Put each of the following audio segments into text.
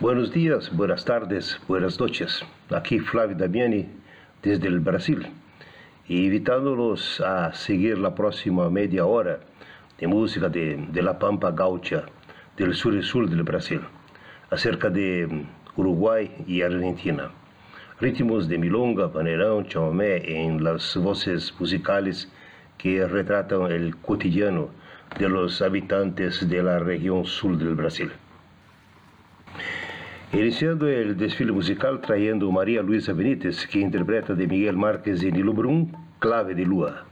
Buenos días, buenas tardes, buenas noches. Aquí Flavio Damiani desde el Brasil, invitándolos a seguir la próxima media hora de música de, de la Pampa Gaucha del sur y sur del Brasil, acerca de Uruguay y Argentina. Ritmos de milonga, panerão, chamamé en las voces musicales que retratan el cotidiano de los habitantes de la región sur del Brasil. Iniciando el desfile musical trayendo María Luisa Benítez, que interpreta de Miguel Márquez y Nilo Brum, Clave de Lua.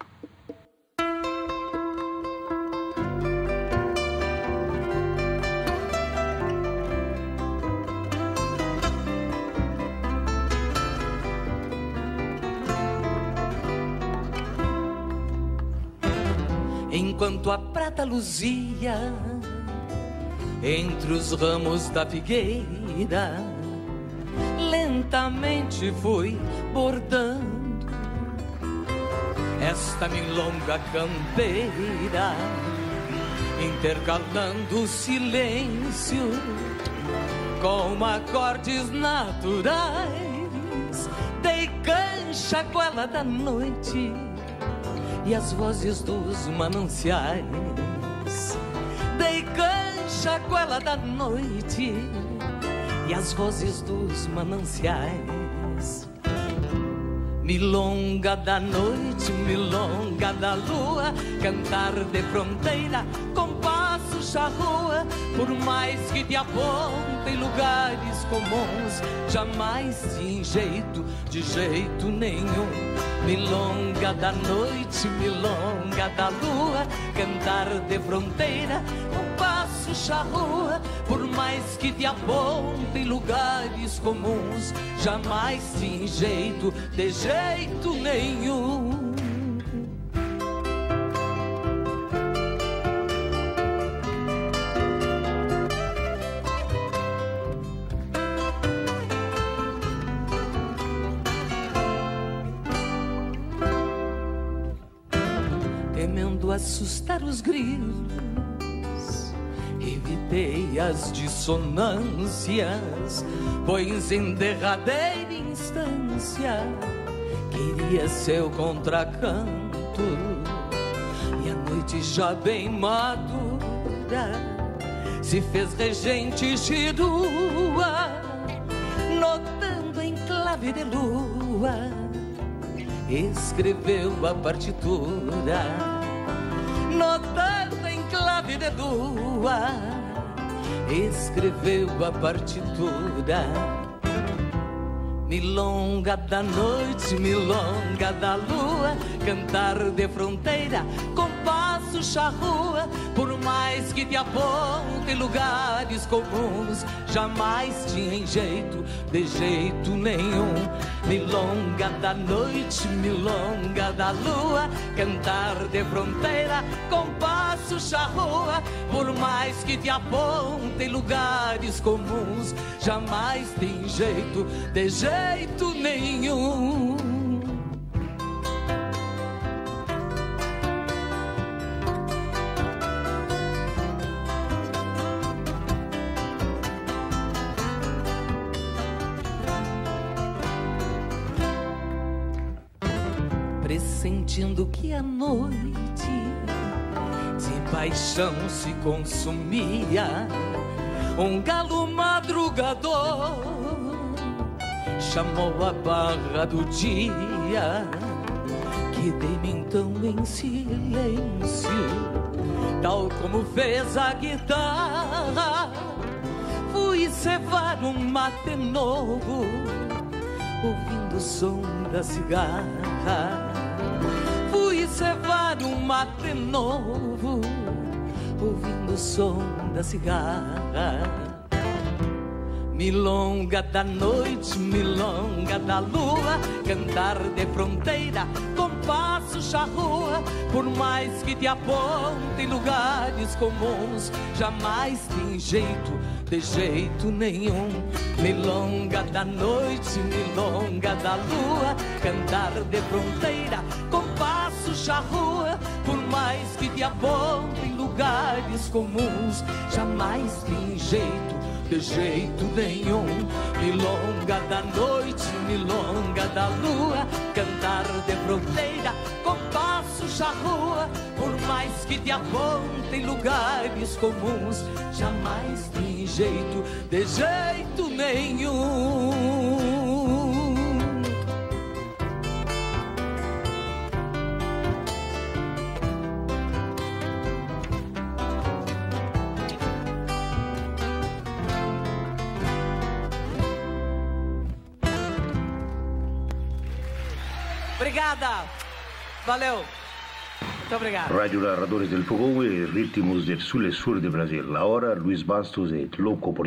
Enquanto a prata luzia entre os ramos da figueira, lentamente fui bordando esta milonga campeira, intercalando silêncio com acordes naturais. Dei cancha com ela da noite e as vozes dos mananciais. Dei cancha com ela da noite e as vozes dos mananciais. Milonga da noite, milonga da lua, cantar de fronteira, compasso charrua, por mais que te aponte em lugares comuns, jamais te enjeito de jeito nenhum. Milonga da noite, milonga da lua, cantar de fronteira, compasso charrua, por mais que te aponte em lugares comuns, jamais te enjeito de jeito nenhum. Temendo assustar os grilos, as dissonâncias, pois em derradeira instância queria seu contracanto. E a noite já bem madura se fez regente de lua, notando em clave de lua, escreveu a partitura, notando em clave de lua, escreveu a partitura. Milonga da noite, milonga da lua, cantar de fronteira, compasso charrua, por mais que te aponte lugares comuns, jamais te enjeito de jeito nenhum. Milonga da noite, milonga da lua, cantar de fronteira, compasso charrua, por mais que te aponte lugares comuns, jamais tem jeito de jeito nenhum. Pressentindo que a noite de paixão se consumia, um galo madrugador chamou a barra do dia que de mim então em silêncio, tal como fez a guitarra, fui cevar um mate novo, ouvindo o som da cigarra. Mate novo, ouvindo o som da cigarra. Milonga da noite, milonga da lua, cantar de fronteira, compasso charrua, por mais que te aponte em lugares comuns, jamais tem jeito, de jeito nenhum. Milonga da noite, milonga da lua, cantar de fronteira, compasso charrua, mais que te aponte em lugares comuns, jamais tem jeito de jeito nenhum. Milonga da noite, milonga da lua, cantar de fronteira, compasso charrua, por mais que te apontem lugares comuns, jamais tem jeito, de jeito nenhum. Obrigada. Valeu. Muito obrigado. Rádio Narradores del Fogão e Ritmos del Sul e Sur de Brasil. Agora, Luiz Bastos e Louco por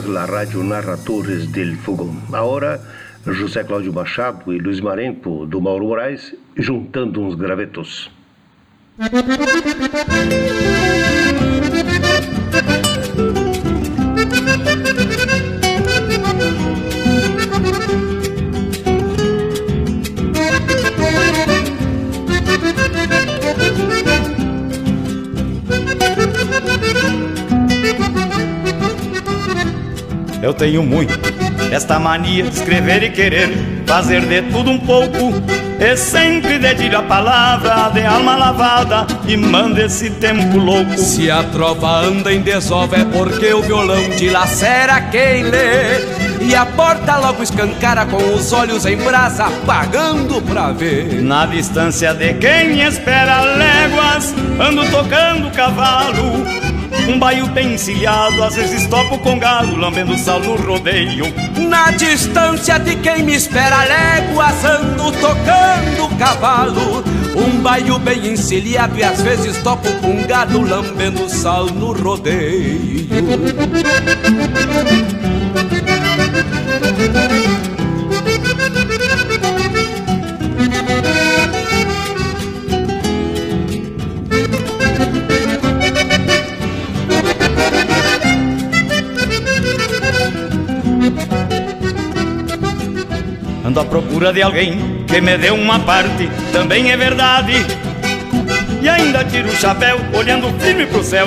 Escuchas la radio Narradores del Fogón. Ahora José Cláudio Machado e Luiz Marenco, do Mauro Moraes, juntando uns gravetos. Eu tenho muito esta mania de escrever e querer fazer de tudo um pouco. E sempre dedilho a palavra de alma lavada e manda esse tempo louco. Se a trova anda em desova é porque o violão dilacera quem lê. E a porta logo escancara com os olhos em brasa, apagando pra ver. Na distância de quem espera léguas, ando tocando cavalo um baio bem encilhado, às vezes topo com galo, lambendo sal no rodeio. Na distância de quem me espera léguas, ando tocando cavalo. Um baio bem encilhado e às vezes topo com gado, lambendo sal no rodeio. Ando à procura de alguém que me dê uma parte, também é verdade. E ainda tiro o chapéu, olhando firme pro céu,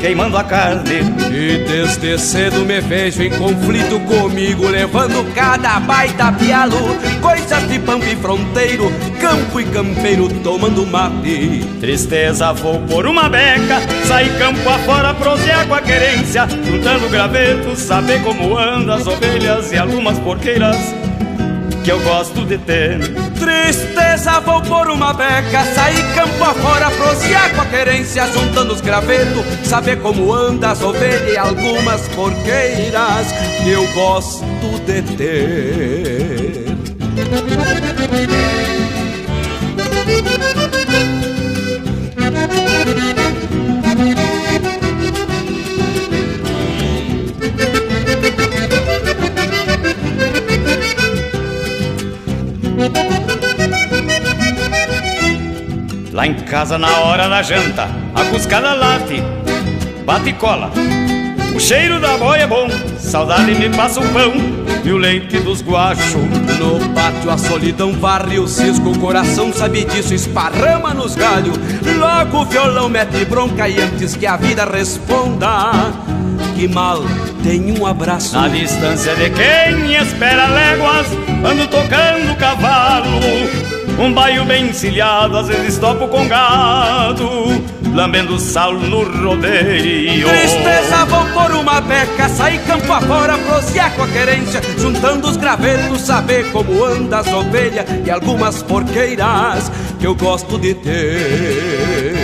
queimando a carne. E desde cedo me vejo em conflito comigo, levando cada baita pialo, coisas de pampa e fronteiro, campo e campeiro tomando mate. Tristeza, vou por uma beca, sair campo afora, prosear com a querência, juntando gravetos, saber como andam as ovelhas e algumas porqueiras que eu gosto de ter. Tristeza, vou por uma beca, sair campo afora, prosear com a querência, juntando os gravetos, saber como anda as ovelhas e algumas porqueiras que eu gosto de ter. Lá em casa, na hora da janta, a cuscada late, bate e cola. O cheiro da boia é bom, saudade me passa o pão e o leite dos guachos. No pátio a solidão varre o cisco, o coração sabe disso, esparrama nos galhos. Logo o violão mete bronca e antes que a vida responda, que mal tem um abraço. Na distância de quem espera léguas, ando tocando cavalo. Um baio bem encilhado, às vezes topo com gado, lambendo sal no rodeio. Tristeza, vou por uma beca, sair campo afora, prosear com a querência, juntando os gravetos, saber como anda as ovelhas e algumas porqueiras que eu gosto de ter.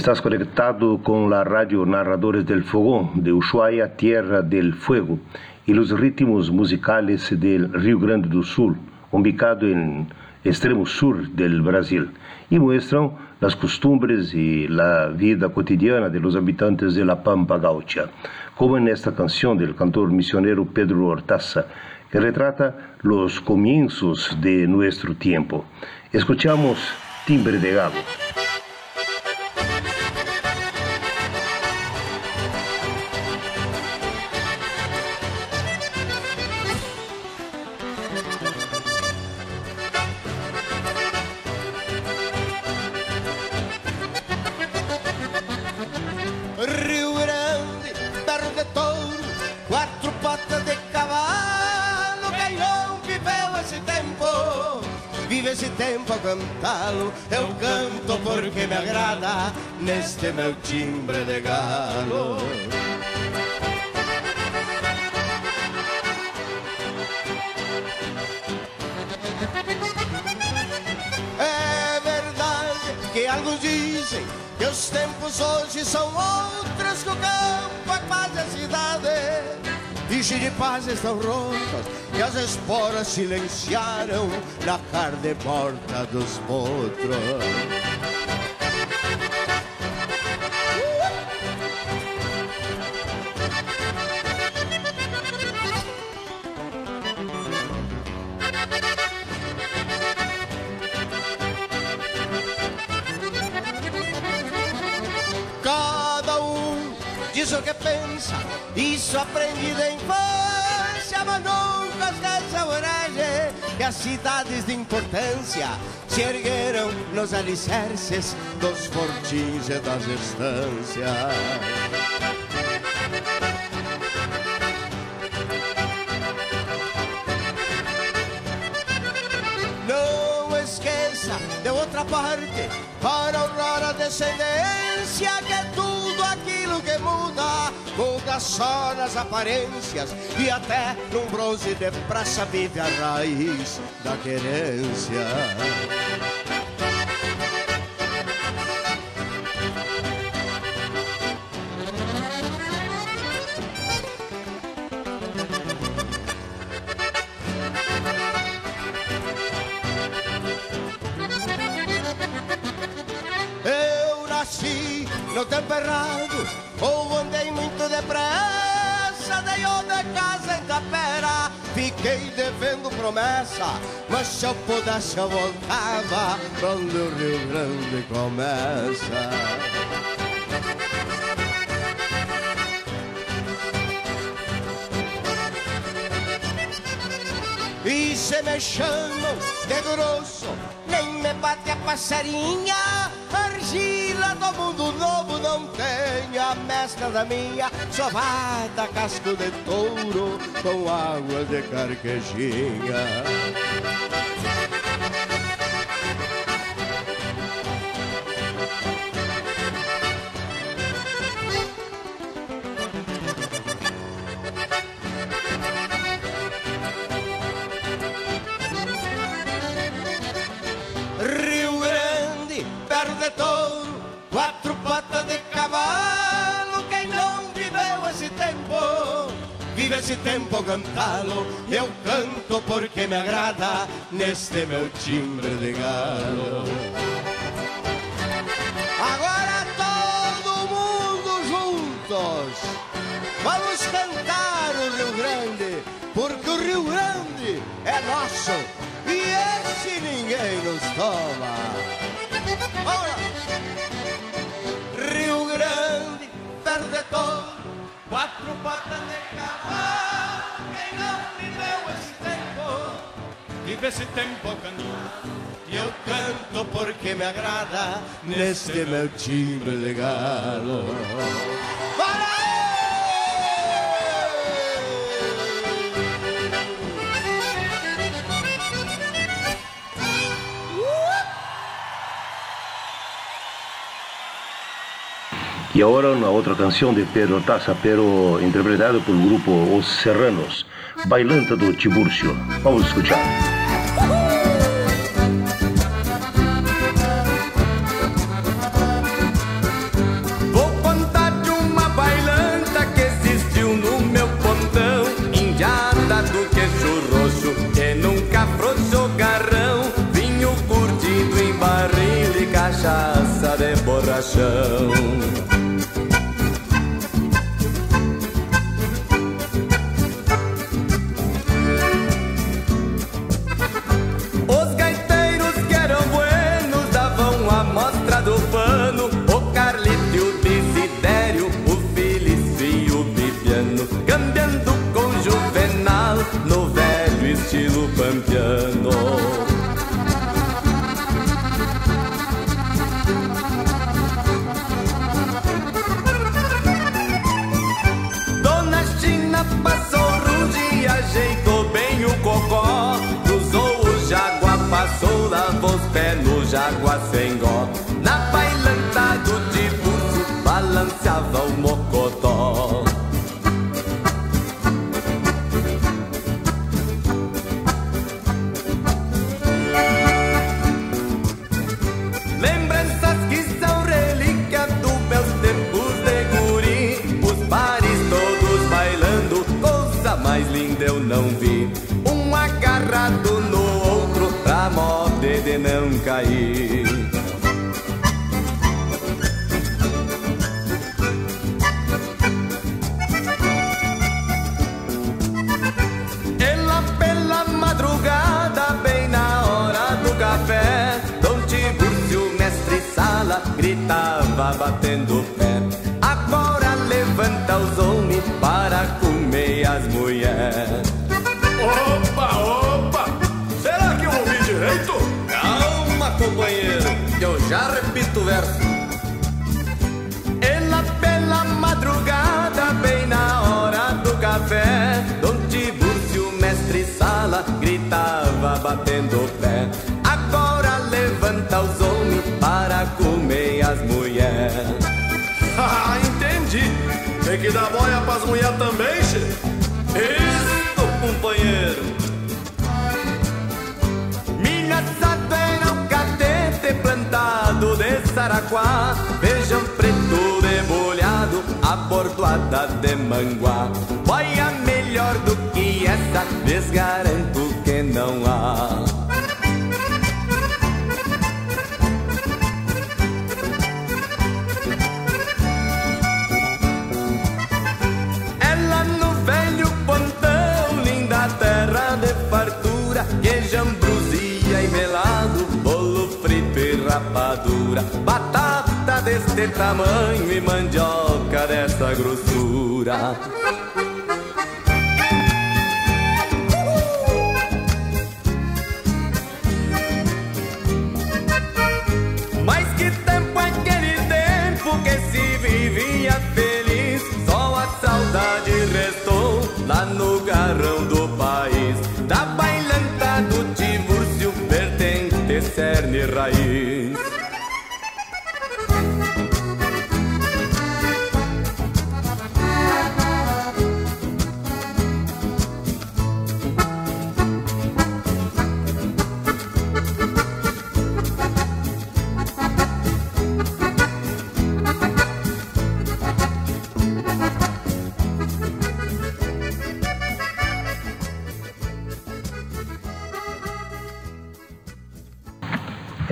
Estás conectado con la radio Narradores del Fogón de Ushuaia, Tierra del Fuego, y los ritmos musicales del Rio Grande do Sul, ubicado en extremo sur del Brasil, y muestran las costumbres y la vida cotidiana de los habitantes de la Pampa Gaucha, como en esta canción del cantor misionero Pedro Hortaza, que retrata los comienzos de nuestro tiempo. Escuchamos Timbre de Galo. Neste meu timbre de galo. É verdade que alguns dizem que os tempos hoje são outros, que o campo é quase a cidade. e giripás estão rotas e as esporas silenciaram na carne morta dos potros. Diz o que pensa, isso aprendi da infância, mas nunca esquece a origem que as cidades de importância se ergueram nos alicerces dos fortins e das estâncias. Parte, para honrar a descendência que tudo aquilo que muda, muda só nas aparências e até num bronze de praça vive a raiz da querência. Promessa, mas se eu pudesse eu voltava onde o Rio Grande começa. E se me chamam de grosso, nem me bate a passarinha. Argila do mundo novo não tem a mescla da minha. Só vai da casco de touro com água de carquejinha. Tempo cantá-lo. Eu canto porque me agrada neste meu timbre de galo. Agora todo mundo juntos, vamos cantar o Rio Grande, porque o Rio Grande é nosso e esse ninguém nos toma. Vamos lá. Quatro patas de cavalo. Quem não viveu esse tempo, vive esse tempo cantar. E eu canto porque me agrada neste meu timbre de galo. Para! Y ahora una otra canción de Pedro Taza, pero interpretada por el grupo Os Serranos, Bailanta do Tiburcio. Vamos a. estilo pampiano. Dona China passou rude e ajeitou bem o cocó. Cruzou o jaguar, passou, lavou os pés no jaguar sem gó. Na bailanta do tiburcio, balanceava o mocotó. Já repito o verso. Ela pela madrugada, bem na hora do café, Dom Tibúrcio, mestre sala, gritava batendo pé. Agora levanta os homens para comer as mulheres. Ah, entendi. Tem que dar boia pras mulheres também, che? Saraquá. Feijão preto debulhado, abordoada de manguá. Boia melhor do que essa, lhes garanto que não há. Batata deste tamanho e mandioca dessa grossura. Mas que tempo é aquele tempo que se vivia feliz Só a saudade restou lá no garrão do país Da bailanta do Tiburcio, vertente, cerne raiz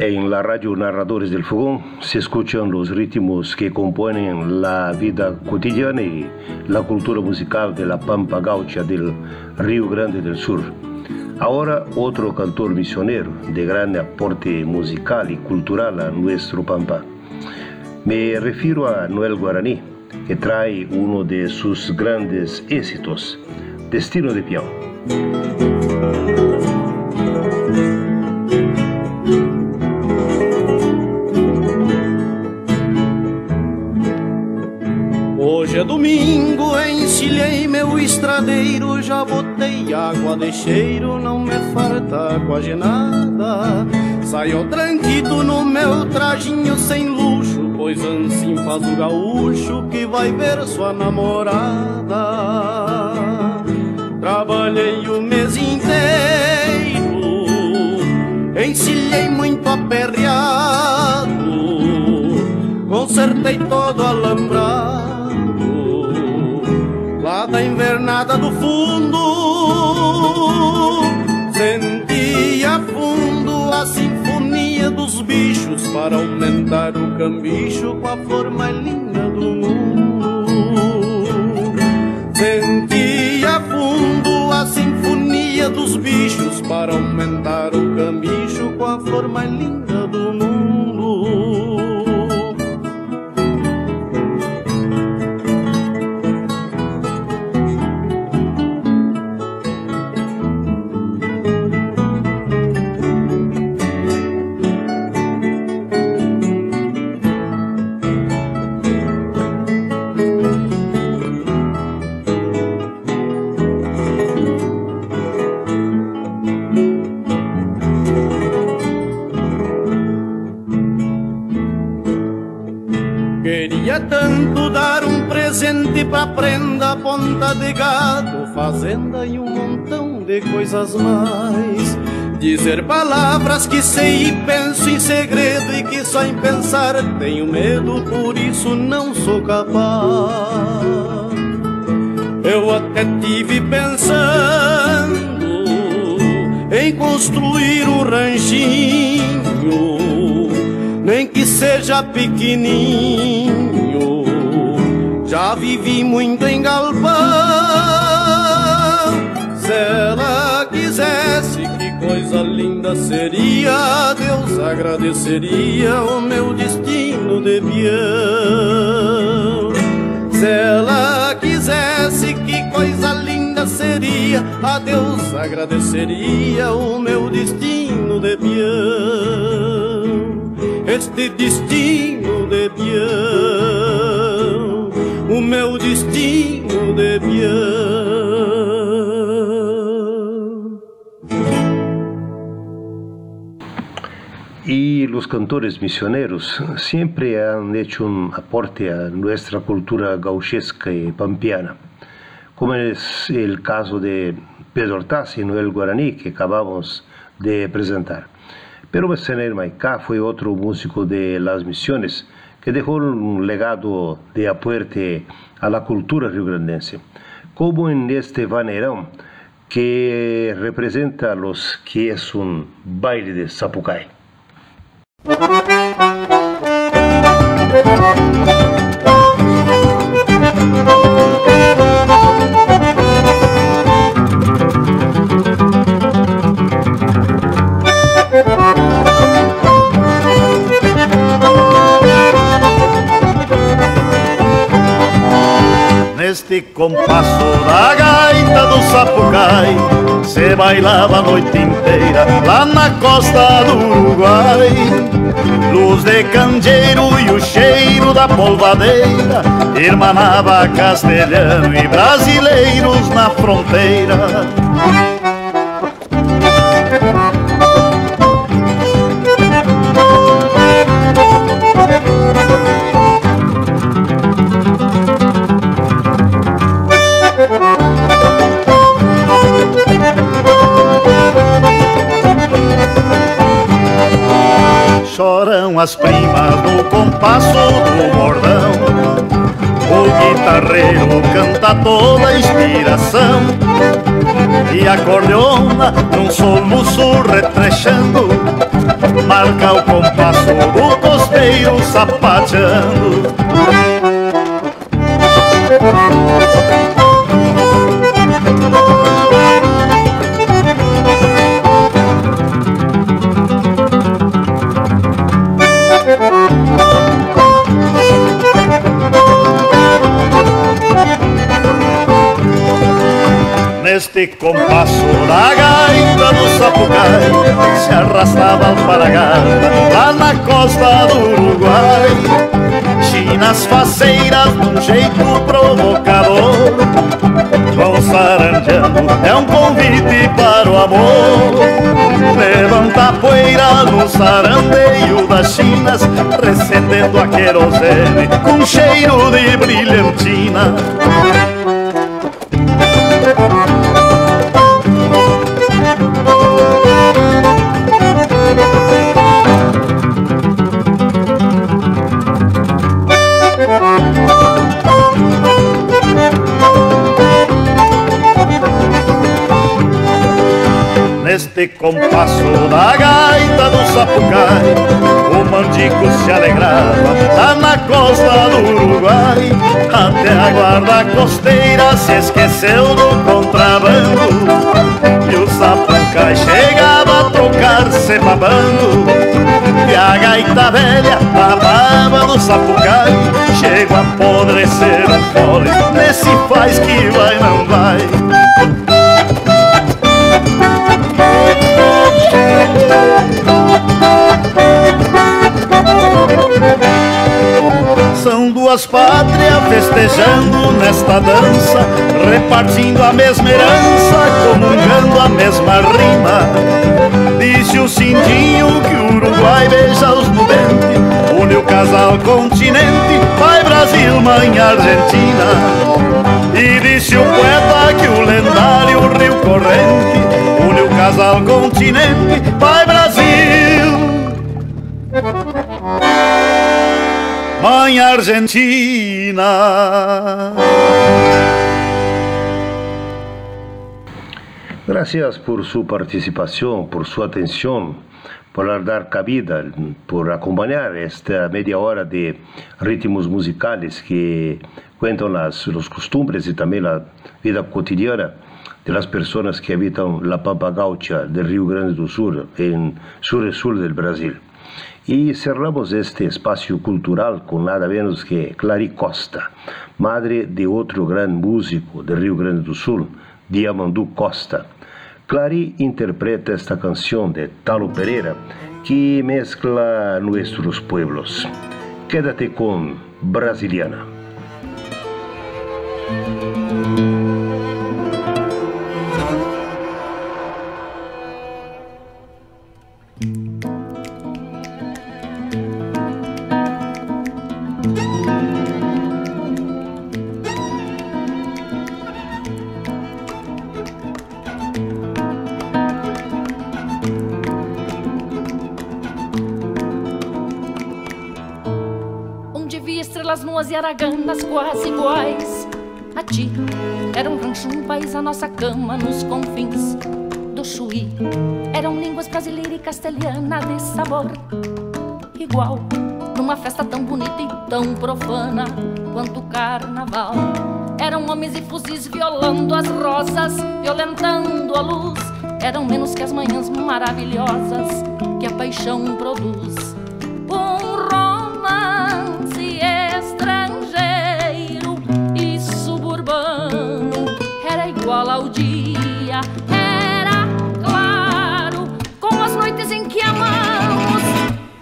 En la radio Narradores del Fogón se escuchan los ritmos que componen la vida cotidiana y la cultura musical de la Pampa Gaucha del Río Grande del Sur. Ahora otro cantor misionero de gran aporte musical y cultural a nuestro Pampa. Me refiero a Noel Guaraní, que trae uno de sus grandes éxitos, Destino de Peão. Domingo, encilhei meu estradeiro, já botei água de cheiro, não me farta quase nada. Saio tranquilo no meu trajinho sem luxo, pois assim faz o gaúcho que vai ver sua namorada. Trabalhei o mês inteiro, encilhei muito para aumentar o cambicho com a flor mais linda do mundo. Senti a fundo a sinfonia dos bichos para aumentar o cambicho com a flor mais linda do mundo. Queria tanto dar um presente pra prenda, ponta de gado, fazenda e um montão de coisas mais. Dizer palavras que sei e penso em segredo e que só em pensar tenho medo, por isso não sou capaz. Eu até tive pensando em construir um ranchinho nem que seja pequenininho. Já vivi muito em galpão. Se ela quisesse, que coisa linda seria, Deus agradeceria o meu destino de peão. Se ela quisesse, que coisa linda seria, a Deus agradeceria o meu destino de peão. Este destino de peão, o meu destino de peão. Y los cantores misioneros siempre han hecho un aporte a nuestra cultura gauchesca y pampeana, como es el caso de Pedro Ortaz y Noel Guaraní que acabamos de presentar. Pero Becenel Maicá fue otro músico de las misiones que dejó un legado de aporte a la cultura riograndense, como en este vaneirão que representa los que es un baile de Sapucay. Neste compasso da gaita do Sapucai. Se bailava a noite inteira lá na costa do Uruguai. Luz de candeeiro e o cheiro da polvadeira Irmanava castelhano e brasileiros na fronteira As primas no compasso do bordão. O guitarreiro canta toda a inspiração. E a cordeona num soluço retrechando. Marca o compasso do costeiro sapateando Neste compasso da gaita do Sapucai Se arrastava alpargata lá na costa do Uruguai. Chinas faceiras de um jeito provocador Vão saranjando, é um convite para o amor. Levanta a poeira no sarandeio das chinas Recendendo a querosene com cheiro de brilhantina Neste compasso da gaita do Sapucai O mandico se alegrava lá na costa do Uruguai. Até a guarda costeira se esqueceu do contrabando. E o Sapucai chegava a trocar-se babando. E a gaita velha babava no Sapucai Chego a apodrecer o fole Nesse faz que vai não vai São duas pátrias festejando nesta dança, repartindo a mesma herança, comungando a mesma rima. Disse o Cindinho que o Uruguai beija os no dente, une o casal continente, pai Brasil, mãe Argentina. Disse o poeta que o lendário Rio Corrente une o casal continente, pai Brasil. Mãe Argentina. Gracias por su participación, por su atención, por dar cabida, por acompañar esta media hora de ritmos musicales que cuentan las, los costumbres y también la vida cotidiana de las personas que habitan la Pampa Gaucha del Río Grande do Sur, en sur y sur del Brasil. Y cerramos este espacio cultural con nada menos que Clary Costa, madre de otro gran músico del Río Grande do Sul, Diamandú Costa. Clary interpreta esta canción de Talo Pereira que mezcla nuestros pueblos. Quédate con Brasiliana. Araganas quase iguais a ti. Era um rancho, um país, a nossa cama nos confins do Chuí. Eram línguas brasileira e castelhana de sabor igual. Numa festa tão bonita e tão profana quanto o carnaval. Eram homens e fuzis violando as rosas, violentando a luz. Eram menos que as manhãs maravilhosas que a paixão produz.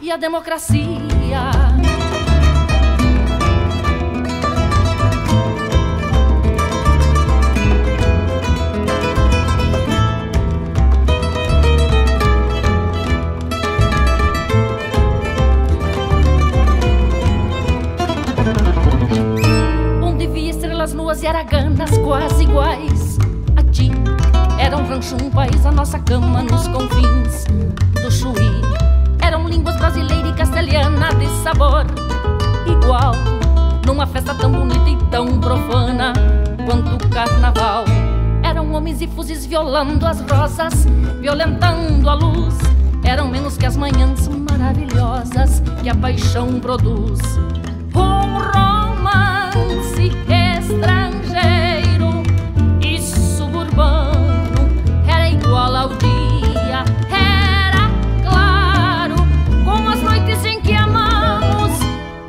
E a democracia. Onde vi estrelas nuas e araganas quase iguais era um rancho, um país, a nossa cama nos confins sabor igual. Numa festa tão bonita e tão profana quanto o carnaval. Eram homens e fuzis violando as rosas, violentando a luz. Eram menos que as manhãs maravilhosas que a paixão produz. Um romance estrangeiro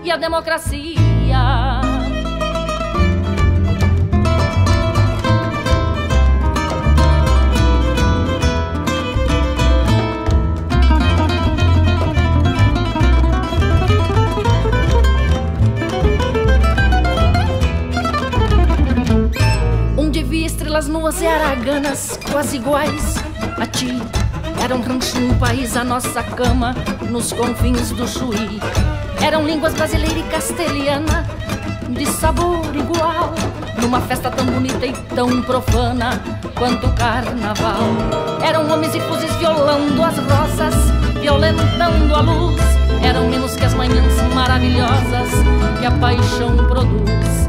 e a democracia. estrelas nuas e araganas quase iguais a ti. Era um rancho, um país, a nossa cama nos confins do Chuí. Eram línguas brasileira e castelhana de sabor igual. Numa festa tão bonita e tão profana quanto o carnaval. Eram homens e fuzis violando as rosas, violentando a luz. Eram menos que as manhãs maravilhosas que a paixão produz.